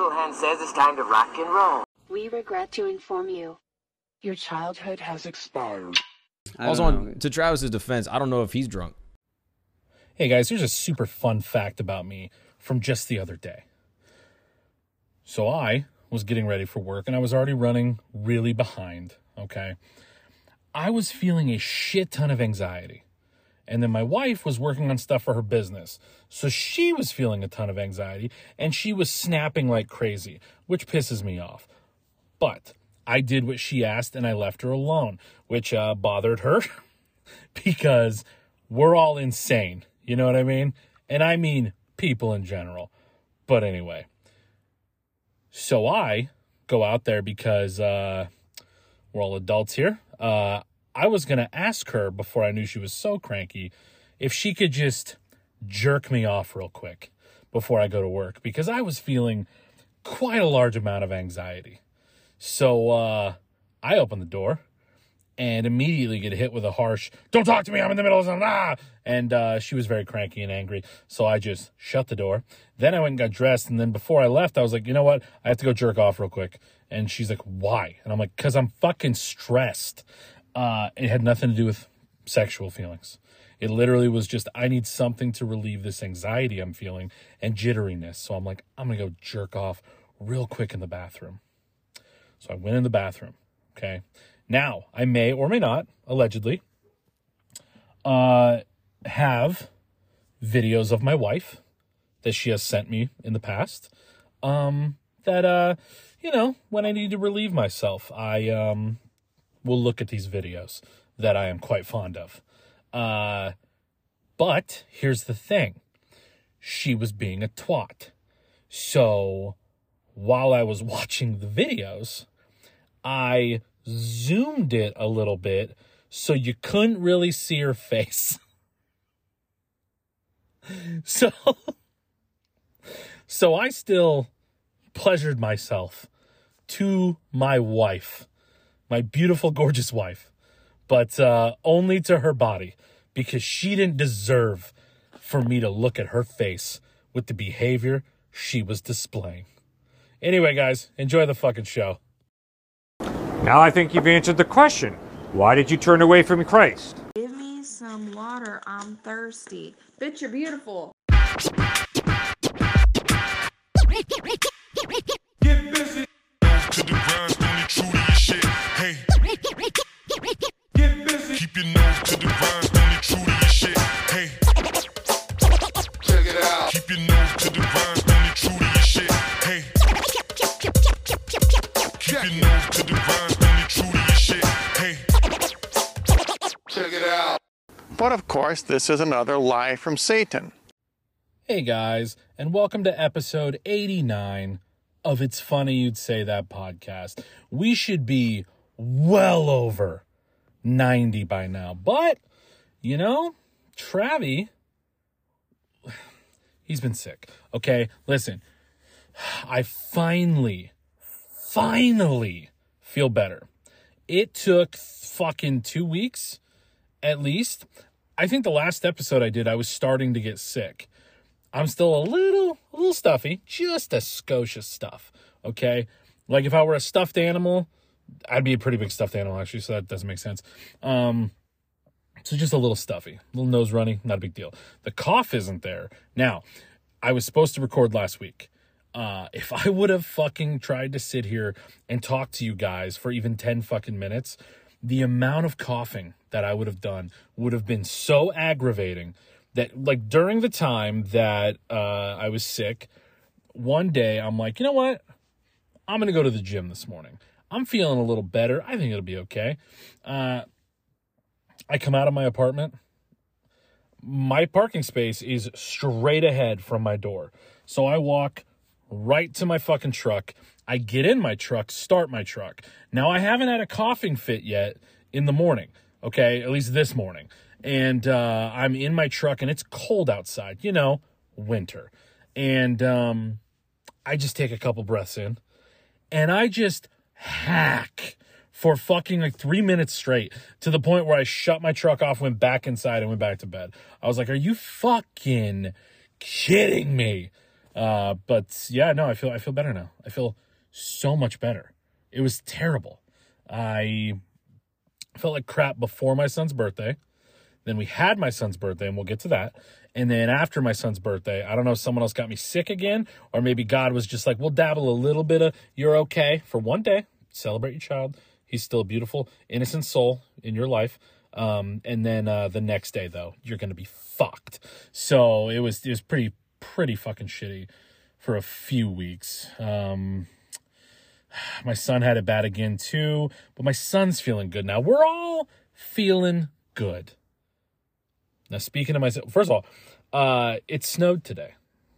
little hen says it's time to rock and roll. We regret to inform you. Your childhood has expired. I Also, on, to Travis's defense, I don't know if he's drunk. Hey guys, here's a super fun fact about me from just the other day. So I was getting ready for work and I was already running really behind, okay? I was feeling a shit ton of anxiety. And then my wife was working on stuff for her business. So she was feeling a ton of anxiety and she was snapping like crazy, which pisses me off. But I did what she asked and I left her alone, which uh, bothered her because we're all insane. You know what I mean? And I mean people in general. But anyway, so I go out there because uh, we're all adults here. Uh, I was going to ask her before I knew she was so cranky if she could just jerk me off real quick before I go to work because I was feeling quite a large amount of anxiety. So uh, I opened the door and immediately get hit with a harsh, don't talk to me, I'm in the middle of something, ah! And uh, she was very cranky and angry. So I just shut the door. Then I went and got dressed. And then before I left, I was like, you know what? I have to go jerk off real quick. And she's like, why? And I'm like, because I'm fucking stressed. Uh, it had nothing to do with sexual feelings. It literally was just, I need something to relieve this anxiety I'm feeling and jitteriness. So I'm like, I'm going to go jerk off real quick in the bathroom. So I went in the bathroom. Okay. Now, I may or may not, allegedly, uh, have videos of my wife that she has sent me in the past. Um, that, uh, you know, when I need to relieve myself, I, um, will look at these videos that I am quite fond of. Uh, but here's the thing she was being a twat. So while I was watching the videos, I zoomed it a little bit so you couldn't really see her face. so so I still pleasured myself to my wife, my beautiful gorgeous wife, but uh only to her body because she didn't deserve for me to look at her face with the behavior she was displaying. Anyway, guys, enjoy the fucking show. Now I think you've answered the question. Why did you turn away from Christ? Give me some water. I'm thirsty. Bitch, you're beautiful. But of course, this is another lie from Satan. Hey guys, and welcome to episode 89 of It's Funny You'd Say That podcast. We should be well over 90 by now. But, you know, Travi, he's been sick. Okay, listen, I finally, finally feel better. It took fucking two weeks at least. I think the last episode I did, I was starting to get sick. I'm still a little, a little stuffy, just a Scotia stuff. Okay. Like if I were a stuffed animal, I'd be a pretty big stuffed animal actually, so that doesn't make sense. Um, so just a little stuffy, a little nose runny, not a big deal. The cough isn't there. Now, I was supposed to record last week. Uh, if I would have fucking tried to sit here and talk to you guys for even 10 fucking minutes, the amount of coughing that I would have done would have been so aggravating that like during the time that uh, I was sick, one day I'm like, you know what? I'm gonna go to the gym this morning. I'm feeling a little better. I think it'll be okay. Uh, I come out of my apartment. My parking space is straight ahead from my door. So I walk right to my fucking truck. I get in my truck, start my truck. Now I haven't had a coughing fit yet in the morning. Okay, at least this morning and uh, I'm in my truck and it's cold outside, you know, winter. And um, I just take a couple breaths in and I just hack for fucking like three minutes straight to the point where I shut my truck off, went back inside, and went back to bed. I was like, Are you fucking kidding me? Uh, but yeah, no, I feel I feel better now. I feel so much better. It was terrible. I felt like crap before my son's birthday. Then we had my son's birthday, and we'll get to that. And then after my son's birthday, I don't know if someone else got me sick again, or maybe God was just like, we'll dabble a little bit of you're okay for one day. Celebrate your child. He's still a beautiful, innocent soul in your life. Um, and then uh, the next day, though, you're gonna be fucked. So it was it was pretty pretty fucking shitty for a few weeks. Um, my son had it bad again too, but my son's feeling good now. We're all feeling good. Now, speaking of myself, first of all, uh, it snowed today.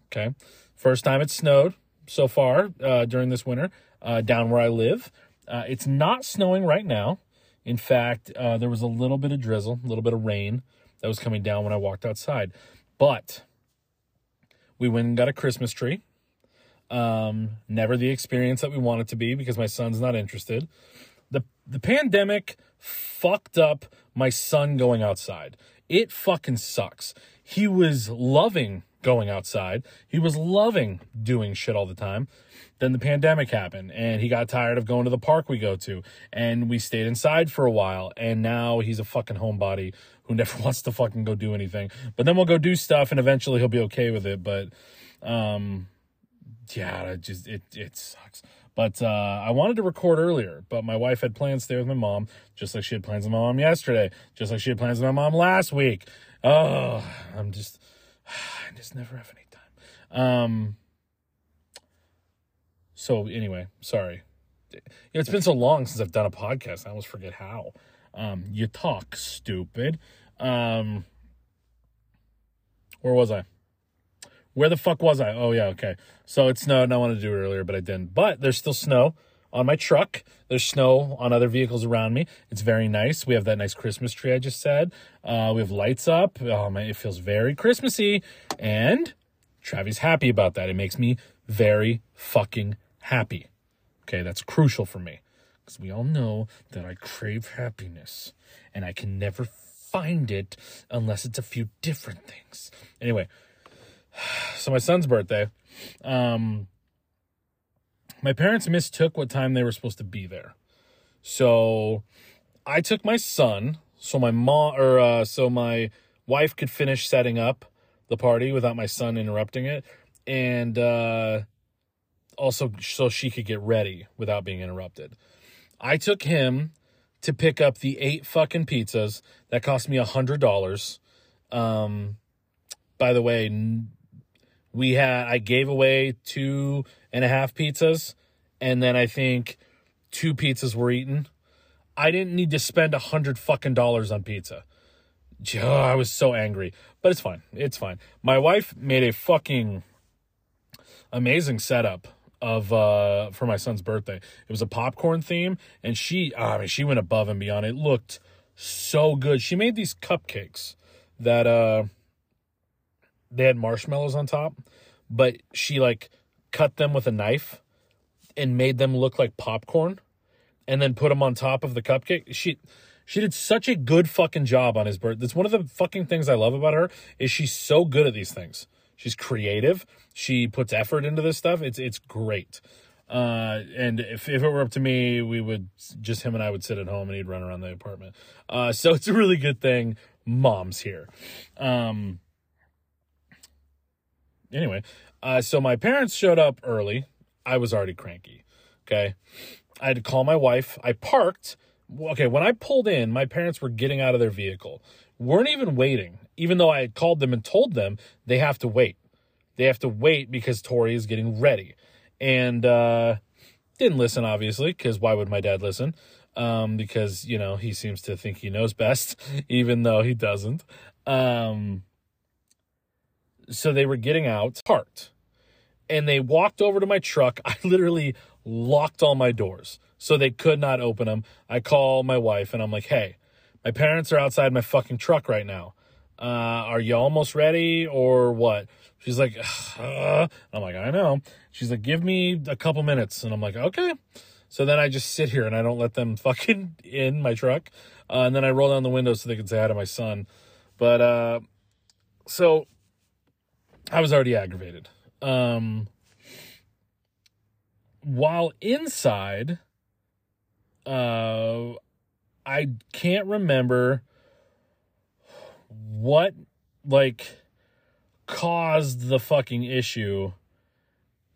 Okay, first time it snowed so far uh, during this winter uh, down where I live. Uh, it's not snowing right now. In fact, uh, there was a little bit of drizzle, a little bit of rain that was coming down when I walked outside. But we went and got a Christmas tree. Um, never the experience that we want it to be because my son's not interested. The the pandemic fucked up my son going outside. It fucking sucks. He was loving going outside. He was loving doing shit all the time. Then the pandemic happened and he got tired of going to the park we go to and we stayed inside for a while and now he's a fucking homebody who never wants to fucking go do anything. But then we'll go do stuff and eventually he'll be okay with it, but um yeah, it just it it sucks. But uh, I wanted to record earlier, but my wife had plans to stay with my mom, just like she had plans with my mom yesterday, just like she had plans with my mom last week. Oh, I'm just, I just never have any time. Um. So anyway, sorry. It's been so long since I've done a podcast. I almost forget how. Um, you talk stupid. Um, where was I? Where the fuck was I? Oh yeah, okay. So it snowed and I wanted to do it earlier, but I didn't. But there's still snow on my truck. There's snow on other vehicles around me. It's very nice. We have that nice Christmas tree I just said. Uh, we have lights up. Oh man, it feels very Christmassy. And Travi's happy about that. It makes me very fucking happy. Okay, that's crucial for me. Because we all know that I crave happiness. And I can never find it unless it's a few different things. Anyway, so my son's birthday um my parents mistook what time they were supposed to be there so i took my son so my mom or uh so my wife could finish setting up the party without my son interrupting it and uh also so she could get ready without being interrupted i took him to pick up the eight fucking pizzas that cost me a hundred dollars um by the way we had I gave away two and a half pizzas, and then I think two pizzas were eaten. I didn't need to spend a hundred fucking dollars on pizza. Oh, I was so angry, but it's fine. It's fine. My wife made a fucking amazing setup of uh for my son's birthday. It was a popcorn theme, and she, I mean, she went above and beyond. It looked so good. She made these cupcakes that uh they had marshmallows on top, but she like cut them with a knife and made them look like popcorn and then put them on top of the cupcake. She she did such a good fucking job on his birthday. That's one of the fucking things I love about her is she's so good at these things. She's creative. She puts effort into this stuff. It's it's great. Uh, and if, if it were up to me, we would just him and I would sit at home and he'd run around the apartment. Uh, so it's a really good thing. Mom's here. Um, anyway, uh, so my parents showed up early. I was already cranky. Okay. I had to call my wife. I parked. Okay. When I pulled in, my parents were getting out of their vehicle, weren't even waiting, even though I had called them and told them they have to wait. They have to wait because Tori is getting ready. And, uh, didn't listen, obviously, because why would my dad listen? Um, because, you know, he seems to think he knows best, even though he doesn't. Um, so they were getting out, parked, and they walked over to my truck. I literally locked all my doors so they could not open them. I call my wife and I'm like, hey, my parents are outside my fucking truck right now. Uh, are you almost ready or what? She's like, uh. I'm like, I know. She's like, give me a couple minutes. And I'm like, okay. So then I just sit here and I don't let them fucking in my truck. Uh, and then I roll down the window so they can say hi to my son. But, uh, so I was already aggravated. Um, while inside, uh, I can't remember what like caused the fucking issue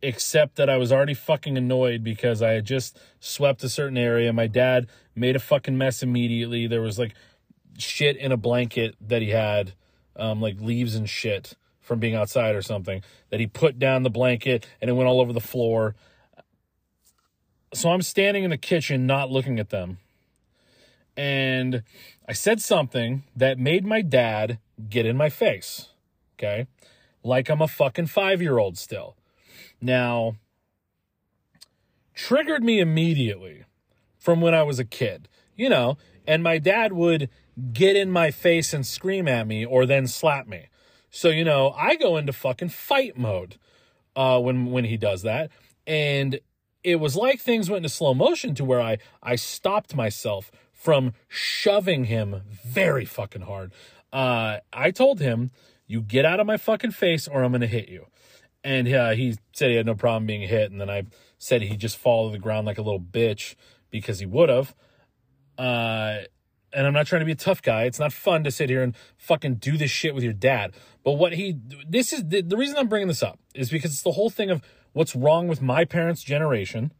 except that I was already fucking annoyed because I had just swept a certain area. My dad made a fucking mess immediately. There was like shit in a blanket that he had, um, like leaves and shit from being outside or something, that he put down the blanket and it went all over the floor. So I'm standing in the kitchen, not looking at them. And I said something that made my dad get in my face. Okay. Like I'm a fucking five year old still. Now, triggered me immediately from when I was a kid, you know, and my dad would get in my face and scream at me or then slap me. So, you know, I go into fucking fight mode uh, when when he does that. And it was like things went into slow motion to where I I stopped myself from shoving him very fucking hard. Uh, I told him, "You get out of my fucking face, or I'm gonna hit you." And uh, he said he had no problem being hit. And then I said he'd just fall to the ground like a little bitch because he would have. Uh, and I'm not trying to be a tough guy. It's not fun to sit here and fucking do this shit with your dad. But what he, this is the, the reason I'm bringing this up is because it's the whole thing of what's wrong with my parents' generation.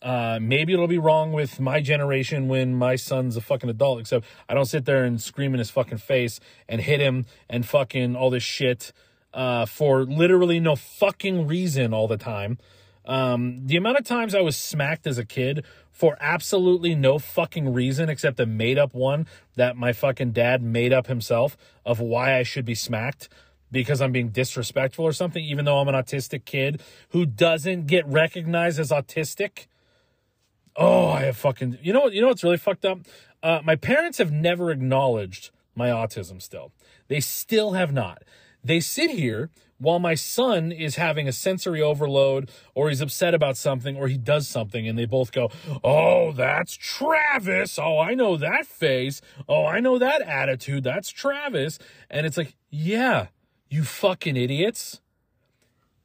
Uh, maybe it'll be wrong with my generation when my son's a fucking adult, except I don't sit there and scream in his fucking face and hit him and fucking all this shit uh, for literally no fucking reason all the time. Um, the amount of times I was smacked as a kid for absolutely no fucking reason except a made up one that my fucking dad made up himself of why I should be smacked because I'm being disrespectful or something, even though I'm an autistic kid who doesn't get recognized as autistic. Oh, I have fucking, you know what, you know what's really fucked up? Uh, my parents have never acknowledged my autism still. They still have not. They sit here while my son is having a sensory overload or he's upset about something or he does something and they both go, Oh, that's Travis. Oh, I know that face. Oh, I know that attitude. That's Travis. And it's like, yeah, you fucking idiots.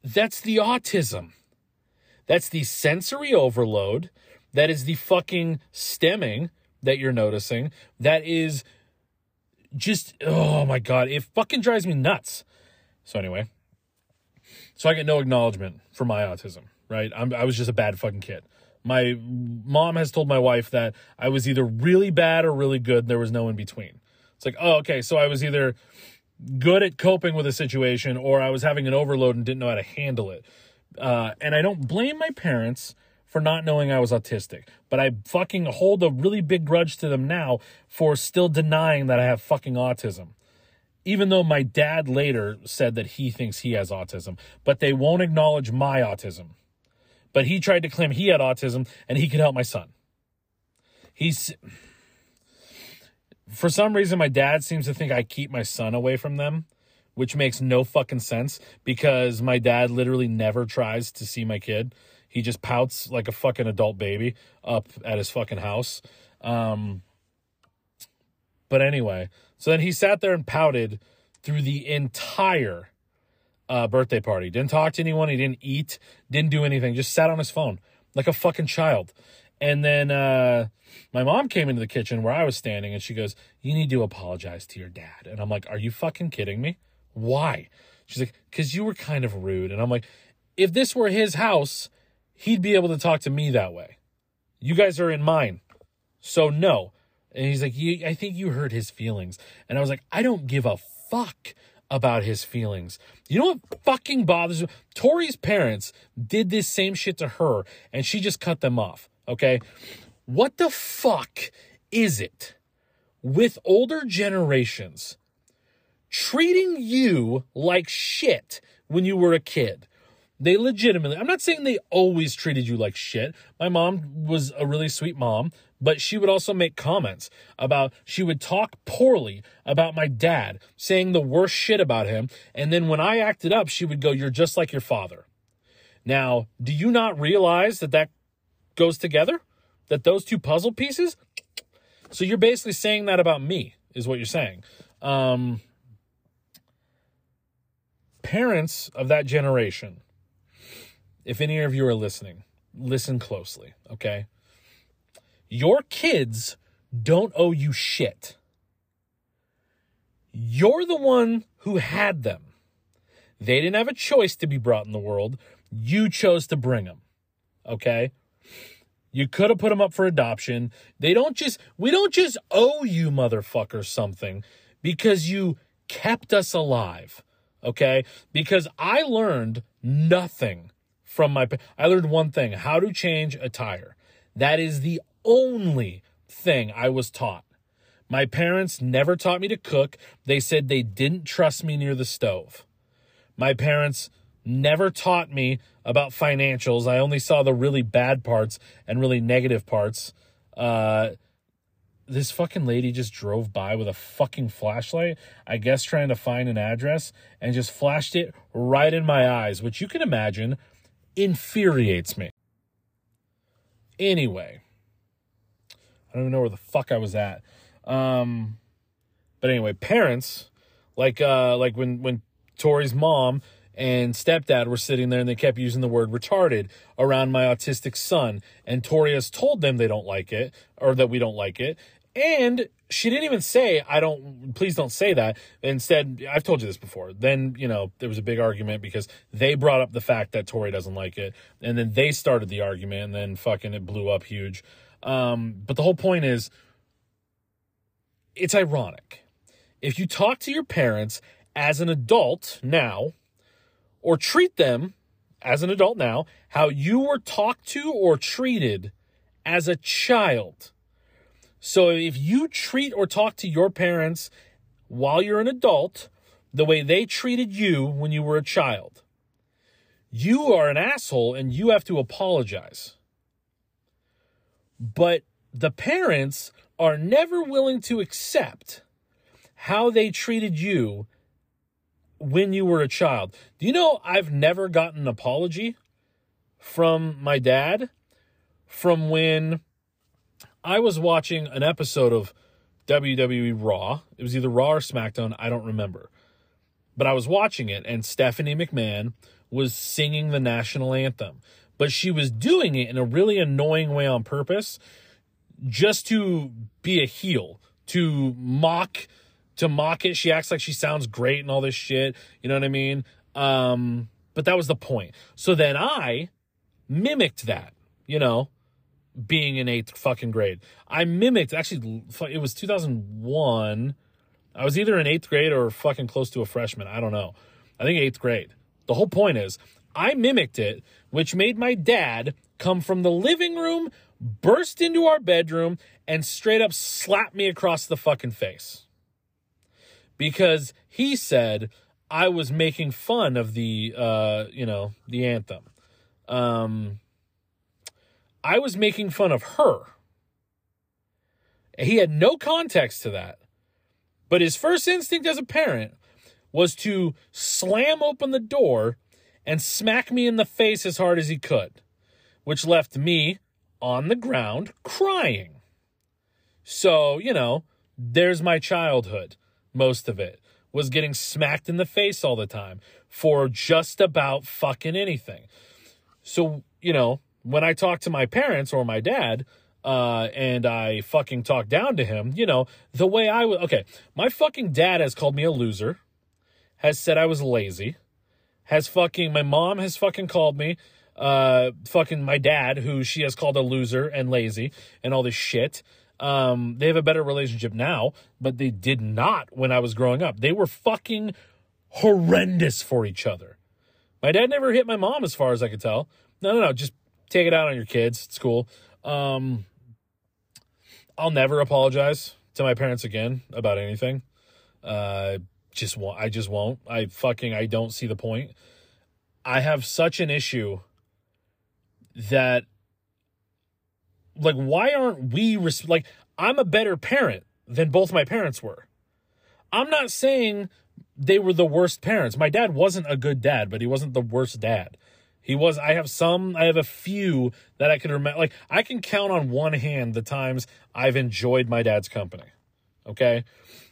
That's the autism. That's the sensory overload. That is the fucking stimming that you're noticing. That is just, oh my God, it fucking drives me nuts. So, anyway, so I get no acknowledgement for my autism, right? I'm, I was just a bad fucking kid. My mom has told my wife that I was either really bad or really good. There was no in between. It's like, oh, okay, so I was either good at coping with a situation or I was having an overload and didn't know how to handle it. Uh, and I don't blame my parents for not knowing I was autistic, but I fucking hold a really big grudge to them now for still denying that I have fucking autism. Even though my dad later said that he thinks he has autism, but they won't acknowledge my autism. But he tried to claim he had autism and he could help my son. He's for some reason my dad seems to think I keep my son away from them, which makes no fucking sense because my dad literally never tries to see my kid. He just pouts like a fucking adult baby up at his fucking house. Um but anyway, so then he sat there and pouted through the entire uh, birthday party. Didn't talk to anyone. He didn't eat. Didn't do anything. Just sat on his phone like a fucking child. And then uh, my mom came into the kitchen where I was standing and she goes, You need to apologize to your dad. And I'm like, Are you fucking kidding me? Why? She's like, Because you were kind of rude. And I'm like, If this were his house, he'd be able to talk to me that way. You guys are in mine. So no. And he's like, I think you hurt his feelings. And I was like, I don't give a fuck about his feelings. You know what fucking bothers me? Tori's parents did this same shit to her and she just cut them off. Okay. What the fuck is it with older generations treating you like shit when you were a kid? They legitimately, I'm not saying they always treated you like shit. My mom was a really sweet mom, but she would also make comments about, she would talk poorly about my dad, saying the worst shit about him. And then when I acted up, she would go, You're just like your father. Now, do you not realize that that goes together? That those two puzzle pieces? So you're basically saying that about me, is what you're saying. Um, parents of that generation, if any of you are listening, listen closely, okay? Your kids don't owe you shit. You're the one who had them. They didn't have a choice to be brought in the world. You chose to bring them. Okay? You could have put them up for adoption. They don't just, we don't just owe you motherfuckers something because you kept us alive. Okay? Because I learned nothing from my, I learned one thing how to change a tire. That is the only thing I was taught. My parents never taught me to cook. They said they didn't trust me near the stove. My parents never taught me about financials. I only saw the really bad parts and really negative parts. Uh, this fucking lady just drove by with a fucking flashlight, I guess trying to find an address, and just flashed it right in my eyes, which you can imagine infuriates me. Anyway, I don't even know where the fuck I was at. Um, but anyway, parents like uh like when when Tori's mom and stepdad were sitting there and they kept using the word retarded around my autistic son and Tori has told them they don't like it or that we don't like it and she didn't even say I don't please don't say that instead I've told you this before then you know there was a big argument because they brought up the fact that Tori doesn't like it and then they started the argument and then fucking it blew up huge um but the whole point is it's ironic. If you talk to your parents as an adult now, or treat them as an adult now, how you were talked to or treated as a child. So if you treat or talk to your parents while you're an adult the way they treated you when you were a child, you are an asshole and you have to apologize. But the parents are never willing to accept how they treated you when you were a child. Do you know I've never gotten an apology from my dad from when I was watching an episode of WWE Raw. It was either Raw or SmackDown, I don't remember. But I was watching it and Stephanie McMahon was singing the national anthem. But she was doing it in a really annoying way on purpose just to be a heel, to mock to mock it. She acts like she sounds great and all this shit. You know what I mean? Um, but that was the point. So then I mimicked that, you know, being in eighth fucking grade. I mimicked, actually, it was 2001. I was either in eighth grade or fucking close to a freshman. I don't know. I think eighth grade. The whole point is, I mimicked it, which made my dad come from the living room, burst into our bedroom, and straight up slap me across the fucking face because he said I was making fun of the uh, you know, the anthem. Um I was making fun of her. He had no context to that. But his first instinct as a parent was to slam open the door and smack me in the face as hard as he could, which left me on the ground crying. So, you know, there's my childhood most of it, was getting smacked in the face all the time for just about fucking anything. So, you know, when I talk to my parents or my dad, uh, and I fucking talk down to him, you know, the way I would, okay, my fucking dad has called me a loser, has said I was lazy, has fucking, my mom has fucking called me, uh, fucking my dad, who she has called a loser and lazy and all this shit. Um, they have a better relationship now, but they did not when I was growing up. They were fucking horrendous for each other. My dad never hit my mom, as far as I could tell. No, no, no. Just take it out on your kids. It's cool. Um, I'll never apologize to my parents again about anything. Uh, just won't. I just won't. I fucking. I don't see the point. I have such an issue that like why aren't we res- like i'm a better parent than both my parents were i'm not saying they were the worst parents my dad wasn't a good dad but he wasn't the worst dad he was i have some i have a few that i can remember like i can count on one hand the times i've enjoyed my dad's company okay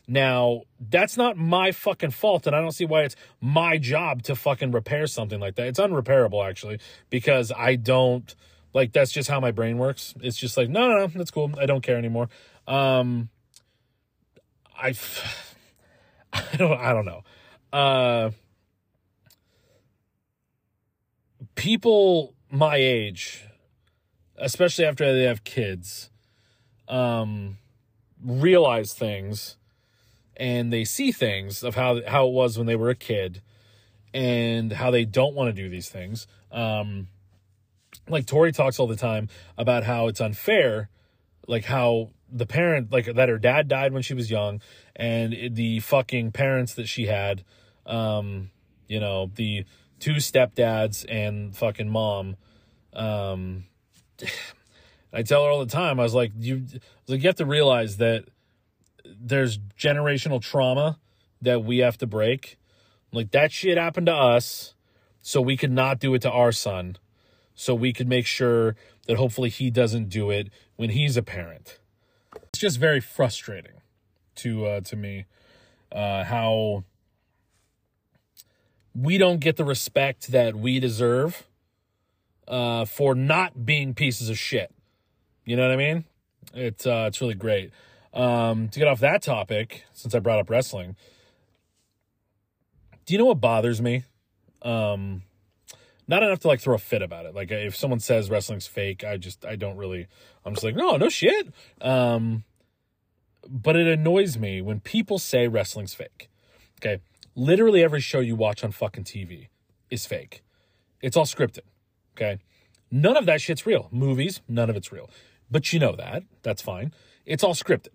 Now, that's not my fucking fault, and I don't see why it's my job to fucking repair something like that. It's unrepairable, actually, because I don't like that's just how my brain works. It's just like, no, no, no, that's cool. I don't care anymore. Um, I, I don't, I don't know. Uh, people my age, especially after they have kids, um, realize things and they see things of how how it was when they were a kid and how they don't want to do these things. Um, like Tori talks all the time about how it's unfair, like how the parent, like that her dad died when she was young, and the fucking parents that she had, um, you know, the two stepdads and fucking mom, um, I tell her all the time, I was like, you, I was like, you have to realize that there's generational trauma that we have to break. Like that shit happened to us, so we could not do it to our son. So we could make sure that hopefully he doesn't do it when he's a parent. It's just very frustrating to uh, to me uh, how we don't get the respect that we deserve uh, for not being pieces of shit. You know what I mean? It's uh, it's really great. Um, to get off that topic, since I brought up wrestling, do you know what bothers me? Um, not enough to like throw a fit about it. Like if someone says wrestling's fake, I just I don't really. I'm just like no, no shit. Um, but it annoys me when people say wrestling's fake. Okay, literally every show you watch on fucking TV is fake. It's all scripted. Okay, none of that shit's real. Movies, none of it's real. But you know that. That's fine. It's all scripted.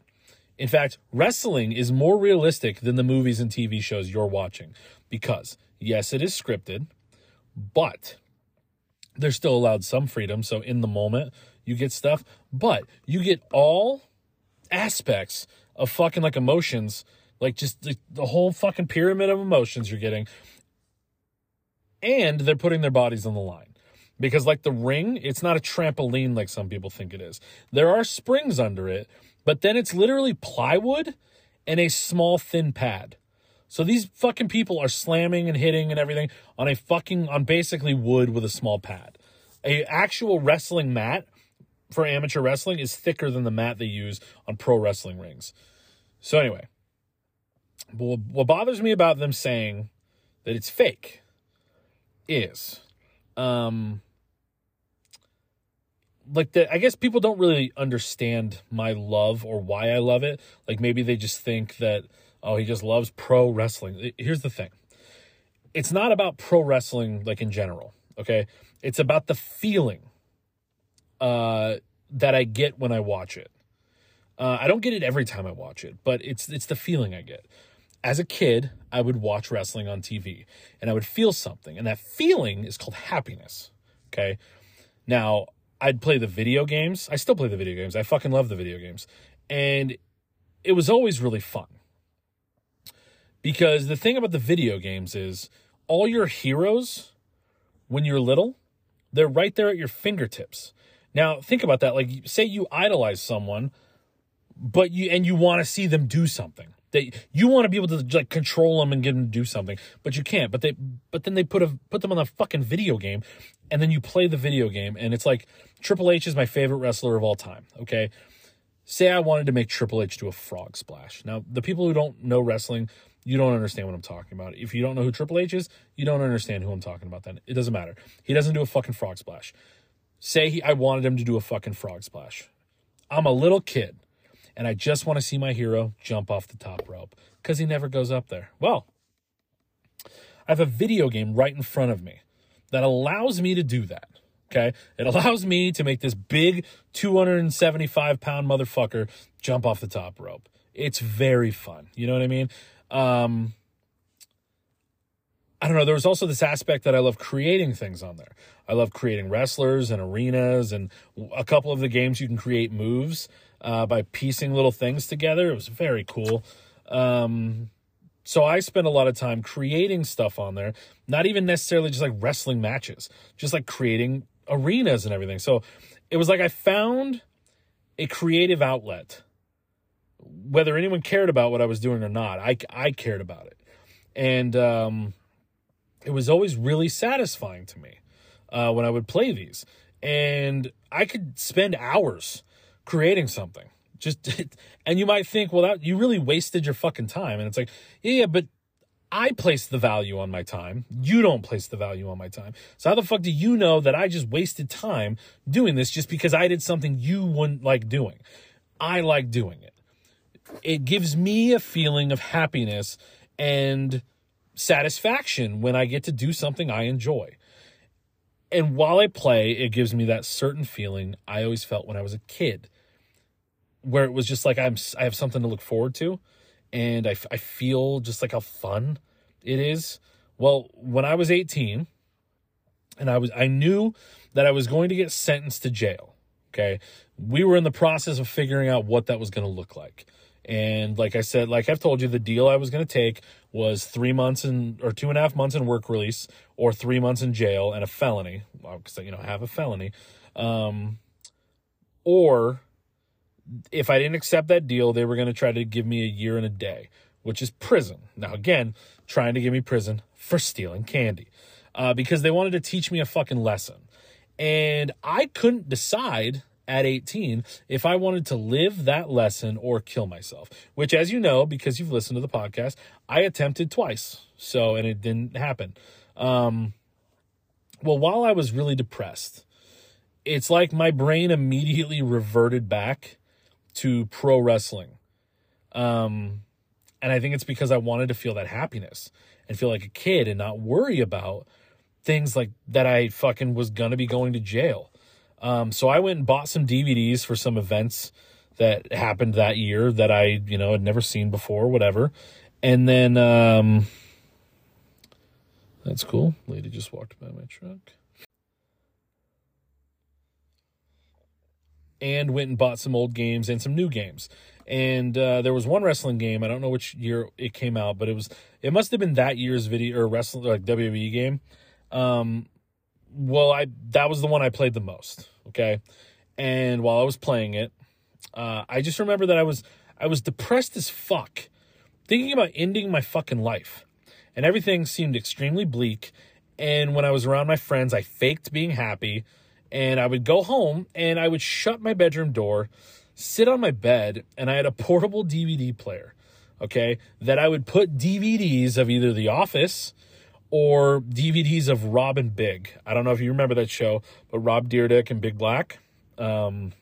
In fact, wrestling is more realistic than the movies and TV shows you're watching because, yes, it is scripted, but they're still allowed some freedom. So, in the moment, you get stuff, but you get all aspects of fucking like emotions, like just the, the whole fucking pyramid of emotions you're getting. And they're putting their bodies on the line. Because like the ring it's not a trampoline like some people think it is. There are springs under it but then it's literally plywood and a small thin pad. So these fucking people are slamming and hitting and everything on a fucking on basically wood with a small pad. A actual wrestling mat for amateur wrestling is thicker than the mat they use on pro wrestling rings. So anyway what what bothers me about them saying that it's fake is um like that I guess people don't really understand my love or why I love it. Like maybe they just think that oh he just loves pro wrestling. Here's the thing. It's not about pro wrestling like in general, okay? It's about the feeling uh that I get when I watch it. Uh, I don't get it every time I watch it, but it's it's the feeling I get. As a kid, I would watch wrestling on TV and I would feel something, and that feeling is called happiness. Okay. Now, I'd play the video games. I still play the video games. I fucking love the video games. And it was always really fun. Because the thing about the video games is all your heroes, when you're little, they're right there at your fingertips. Now, think about that. Like, say you idolize someone, but you and you want to see them do something. They you want to be able to like control them and get them to do something, but you can't. But they but then they put a put them on a fucking video game, and then you play the video game, and it's like Triple H is my favorite wrestler of all time. Okay, say I wanted to make Triple H do a frog splash. Now the people who don't know wrestling, you don't understand what I'm talking about. If you don't know who Triple H is, you don't understand who I'm talking about. Then it doesn't matter. He doesn't do a fucking frog splash. Say he, I wanted him to do a fucking frog splash. I'm a little kid and I just want to see my hero jump off the top rope because he never goes up there. Well, I have a video game right in front of me that allows me to do that. Okay. It allows me to make this big 275 pound motherfucker jump off the top rope. It's very fun. You know what I mean? Um, I don't know. There was also this aspect that I love creating things on there. I love creating wrestlers and arenas, and a couple of the games you can create moves uh, by piecing little things together. It was very cool. Um, so I spent a lot of time creating stuff on there, not even necessarily just like wrestling matches, just like creating arenas and everything. So it was like I found a creative outlet whether anyone cared about what I was doing or not. I I cared about it, and um, it was always really satisfying to me uh, when I would play these, and I could spend hours creating something. Just and you might think, well, that you really wasted your fucking time, and it's like, yeah, but I place the value on my time. You don't place the value on my time. So how the fuck do you know that I just wasted time doing this just because I did something you wouldn't like doing? I like doing it. It gives me a feeling of happiness and satisfaction when I get to do something I enjoy. And while I play, it gives me that certain feeling I always felt when I was a kid, where it was just like I'm I have something to look forward to and I, I feel just like how fun it is. Well, when I was 18 and I was I knew that I was going to get sentenced to jail. Okay. We were in the process of figuring out what that was going to look like. And like I said, like I've told you, the deal I was going to take was three months in or two and a half months in work release or three months in jail and a felony, Well, because you know, have a felony. Um, or if I didn't accept that deal, they were going to try to give me a year and a day, which is prison. Now, again, trying to give me prison for stealing candy uh, because they wanted to teach me a fucking lesson. And I couldn't decide at 18 if I wanted to live that lesson or kill myself, which, as you know, because you've listened to the podcast, I attempted twice. So, and it didn't happen. Um, well, while I was really depressed, it's like my brain immediately reverted back to pro wrestling. Um, and I think it's because I wanted to feel that happiness and feel like a kid and not worry about things like that I fucking was gonna be going to jail. Um, so I went and bought some DVDs for some events that happened that year that I, you know, had never seen before, whatever. And then um that's cool. Lady just walked by my truck. And went and bought some old games and some new games. And uh, there was one wrestling game. I don't know which year it came out, but it was it must have been that year's video or wrestling like WWE game. Um, well, I that was the one I played the most. Okay, and while I was playing it, uh, I just remember that I was I was depressed as fuck, thinking about ending my fucking life, and everything seemed extremely bleak. And when I was around my friends, I faked being happy and I would go home and I would shut my bedroom door, sit on my bed, and I had a portable DVD player, okay, that I would put DVDs of either The Office or DVDs of Rob and Big. I don't know if you remember that show, but Rob Dyrdek and Big Black. Um,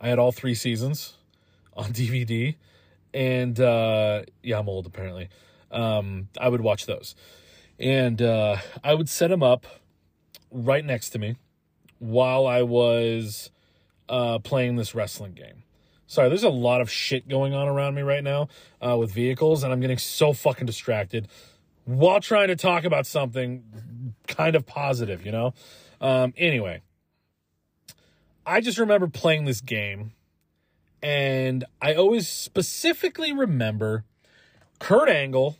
I had all three seasons on DVD, and uh, yeah, I'm old apparently. Um, I would watch those, and uh, I would set them up right next to me while I was uh, playing this wrestling game. Sorry, there's a lot of shit going on around me right now uh, with vehicles, and I'm getting so fucking distracted while trying to talk about something kind of positive, you know? Um, anyway, I just remember playing this game, and I always specifically remember Kurt Angle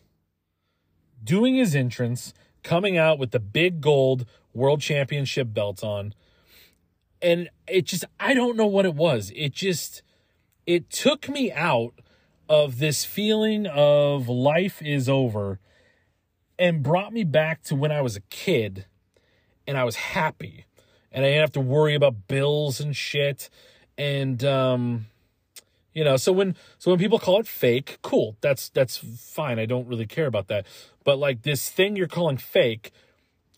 doing his entrance, coming out with the big gold world championship belt on. And it just, I don't know what it was. It just, it took me out of this feeling of life is over and brought me back to when I was a kid and I was happy and I didn't have to worry about bills and shit. And, um, you know, so when so when people call it fake, cool. That's that's fine. I don't really care about that. But like this thing you're calling fake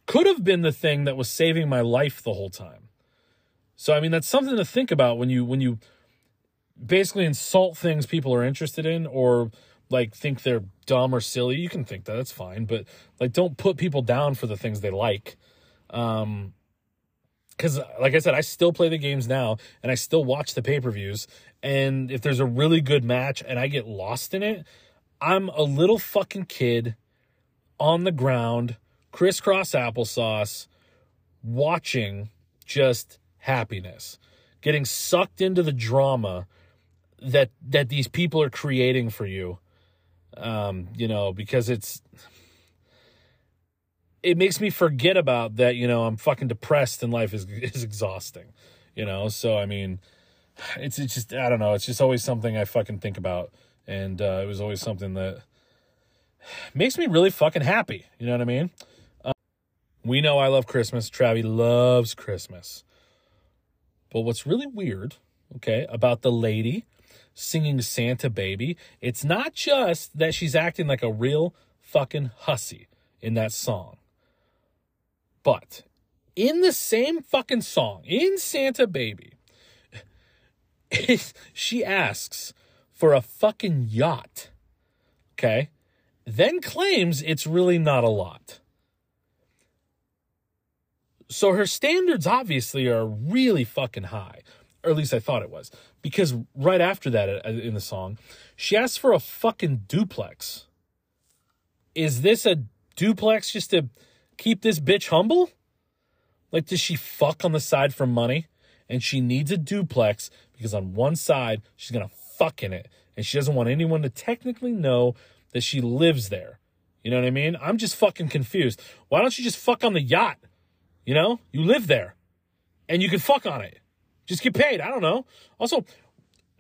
could have been the thing that was saving my life the whole time. So I mean that's something to think about when you when you basically insult things people are interested in or like think they're dumb or silly. You can think that that's fine, but like don't put people down for the things they like. Um because like i said i still play the games now and i still watch the pay-per-views and if there's a really good match and i get lost in it i'm a little fucking kid on the ground crisscross applesauce watching just happiness getting sucked into the drama that that these people are creating for you um you know because it's it makes me forget about that, you know, I'm fucking depressed and life is is exhausting. You know, so I mean, it's it's just I don't know. It's just always something I fucking think about, and uh, it was always something that makes me really fucking happy. You know what I mean? We know I love Christmas. Travi loves Christmas. But what's really weird, okay, about the lady singing Santa Baby, it's not just that she's acting like a real fucking hussy in that song. But in the same fucking song, in Santa Baby, she asks for a fucking yacht. Okay? Then claims it's really not a lot. So her standards obviously are really fucking high. Or at least I thought it was. Because right after that uh, in the song, she asks for a fucking duplex. Is this a duplex just to keep this bitch humble? Like, does she fuck on the side for money? And she needs a duplex because on one side, she's gonna fuck in it. And she doesn't want anyone to technically know that she lives there. You know what I mean? I'm just fucking confused. Why don't you just fuck on the yacht? You know, you live there and you can fuck on it. Just get paid. I don't know. Also,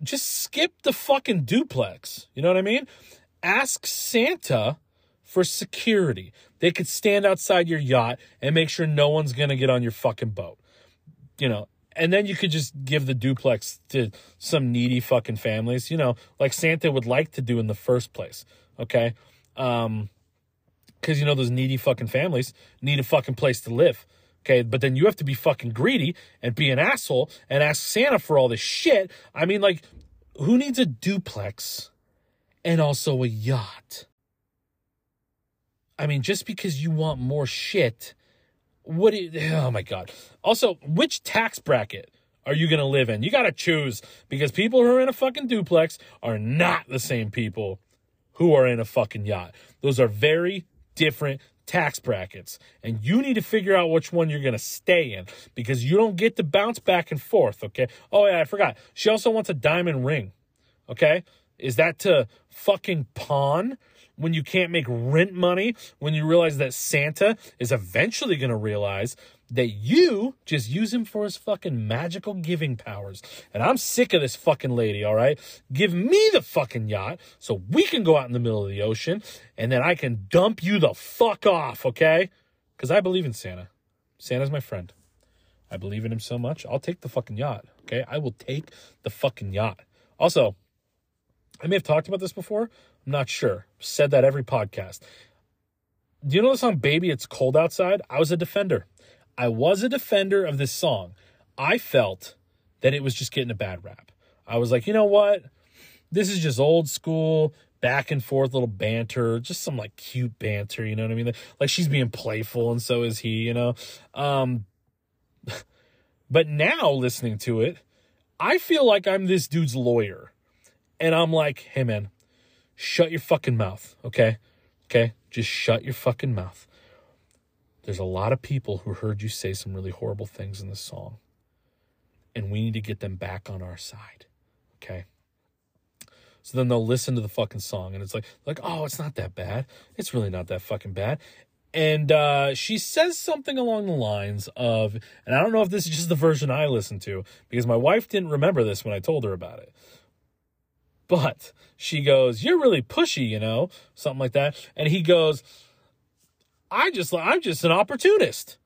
just skip the fucking duplex. You know what I mean? Ask Santa for security. They could stand outside your yacht and make sure no one's going to get on your fucking boat. You know, and then you could just give the duplex to some needy fucking families, you know, like Santa would like to do in the first place. Okay. Um, cause you know, those needy fucking families need a fucking place to live. Okay, but then you have to be fucking greedy and be an asshole and ask Santa for all this shit. I mean, like, who needs a duplex and also a yacht? I mean, just because you want more shit, what do you, oh my God. Also, which tax bracket are you going to live in? You got to choose because people who are in a fucking duplex are not the same people who are in a fucking yacht. Those are very different tax brackets. And you need to figure out which one you're going to stay in because you don't get to bounce back and forth, okay? Oh, yeah, I forgot. She also wants a diamond ring, okay? Is that to fucking pawn when you can't make rent money? When you realize that Santa is eventually going to realize that you just use him for his fucking magical giving powers. And I'm sick of this fucking lady, all right? Give me the fucking yacht so we can go out in the middle of the ocean and then I can dump you the fuck off, okay? Because I believe in Santa. Santa's my friend. I believe in him so much. I'll take the fucking yacht, okay? I will take the fucking yacht. Also, I may have talked about this before. I'm not sure. Said that every podcast. Do you know the song Baby It's Cold Outside? I was a defender. I was a defender of this song. I felt that it was just getting a bad rap. I was like, you know what? This is just old school, back and forth little banter, just some like cute banter, you know what I mean? Like she's being playful and so is he, you know? Um but now listening to it, I feel like I'm this dude's lawyer. And I'm like, hey man, shut your fucking mouth, okay? Okay? Just shut your fucking mouth. There's a lot of people who heard you say some really horrible things in this song. And we need to get them back on our side. Okay? So then they'll listen to the fucking song and it's like, like, oh, it's not that bad. It's really not that fucking bad. And uh, she says something along the lines of, and I don't know if this is just the version I listened to, because my wife didn't remember this when I told her about it. But she goes, You're really pushy, you know, something like that. And he goes, I just I'm just an opportunist.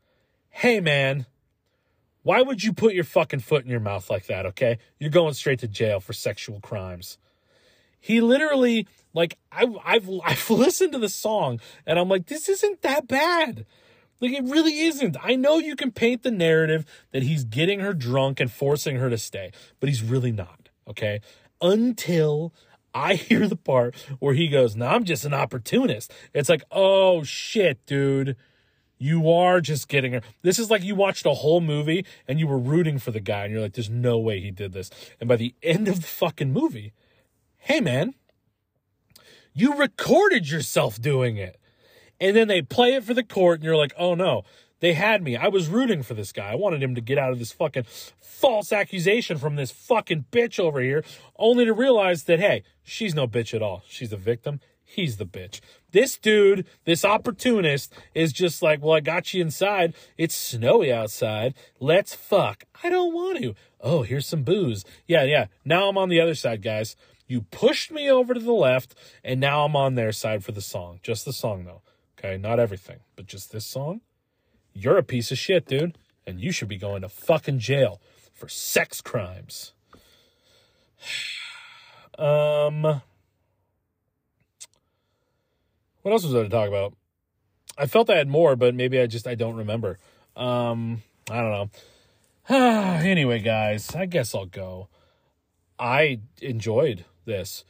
Hey man, why would you put your fucking foot in your mouth like that, okay? You're going straight to jail for sexual crimes. He literally like I I've I've listened to the song and I'm like this isn't that bad. Like it really isn't. I know you can paint the narrative that he's getting her drunk and forcing her to stay, but he's really not, okay? Until I hear the part where he goes, No, I'm just an opportunist. It's like, oh shit, dude. You are just getting her. This is like you watched a whole movie and you were rooting for the guy and you're like, there's no way he did this. And by the end of the fucking movie, hey man, you recorded yourself doing it. And then they play it for the court and you're like, oh no, they had me. I was rooting for this guy. I wanted him to get out of this fucking false accusation from this fucking bitch over here, only to realize that, hey, she's no bitch at all. She's a victim. he's the bitch. This dude, this opportunist, is just like, well, I got you inside. It's snowy outside. Let's fuck. I don't want to. Oh, here's some booze. Yeah, yeah. Now I'm on the other side, guys. You pushed me over to the left, and now I'm on their side for the song. Just the song, though. Okay, not everything, but just this song. You're a piece of shit, dude, and you should be going to fucking jail for sex crimes. Um, what else was there to talk about? I felt I had more, but maybe I just I don't remember. Um, I don't know. anyway, guys, I guess I'll go. I enjoyed this.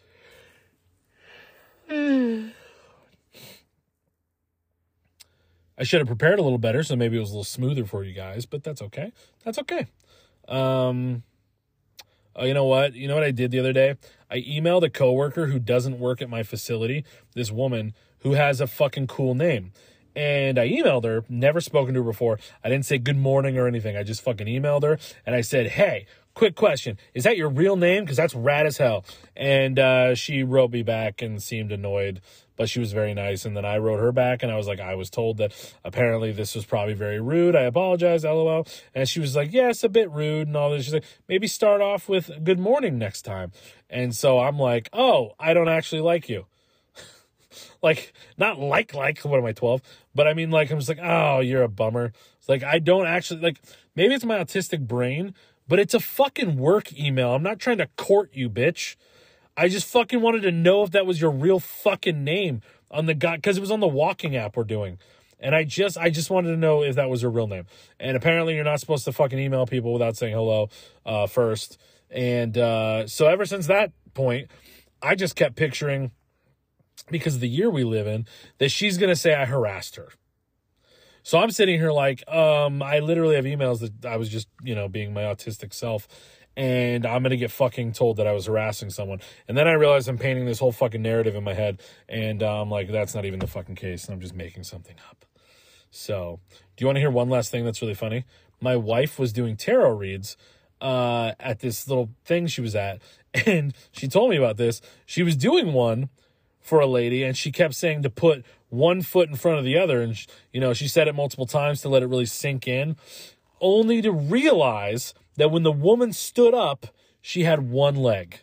I should have prepared a little better, so maybe it was a little smoother for you guys, but that's okay. That's okay. Um, oh, you know what? You know what I did the other day? I emailed a coworker who doesn't work at my facility, this woman who has a fucking cool name. And I emailed her, never spoken to her before. I didn't say good morning or anything. I just fucking emailed her and I said, hey, quick question. Is that your real name? Because that's rad as hell. And uh, she wrote me back and seemed annoyed, but she was very nice. And then I wrote her back and I was like, I was told that apparently this was probably very rude. I apologize, lol. And she was like, yeah, it's a bit rude and all this. She's like, maybe start off with good morning next time. And so I'm like, oh, I don't actually like you like not like like what am I 12? But I mean like I'm just like, oh, you're a bummer. It's like I don't actually like maybe it's my autistic brain, but it's a fucking work email. I'm not trying to court you, bitch. I just fucking wanted to know if that was your real fucking name on the guy because it was on the walking app we're doing. And I just I just wanted to know if that was your real name. And apparently you're not supposed to fucking email people without saying hello uh, first. And uh, so ever since that point, I just kept picturing because of the year we live in that she's to say I harassed her. So I'm sitting here like, um, I literally have emails that I was just, you know, being my autistic self and I'm to get fucking told that I was harassing someone. And then I realize I'm painting this whole fucking narrative in my head and uh, I'm like, that's not even the fucking case. I'm just making something up. So, do you want to hear one last thing that's really funny? My wife was doing tarot reads uh, at this little thing she was at, and she told me about this. She was doing one for a lady and she kept saying to put one foot in front of the other and you know she said it multiple times to let it really sink in only to realize that when the woman stood up she had one leg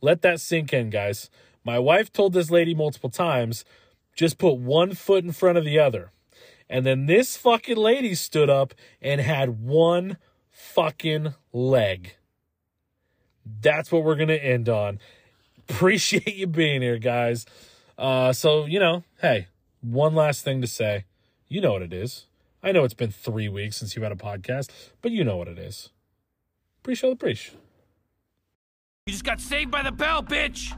let that sink in guys my wife told this lady multiple times just put one foot in front of the other and then this fucking lady stood up and had one fucking leg that's what we're going to end on appreciate you being here, guys. Uh, so, you know, hey, one last thing to say. You know what it is. I know it's been three weeks since you've had a podcast, but you know what it is. Preesh the preesh. You just got saved by the bell, bitch!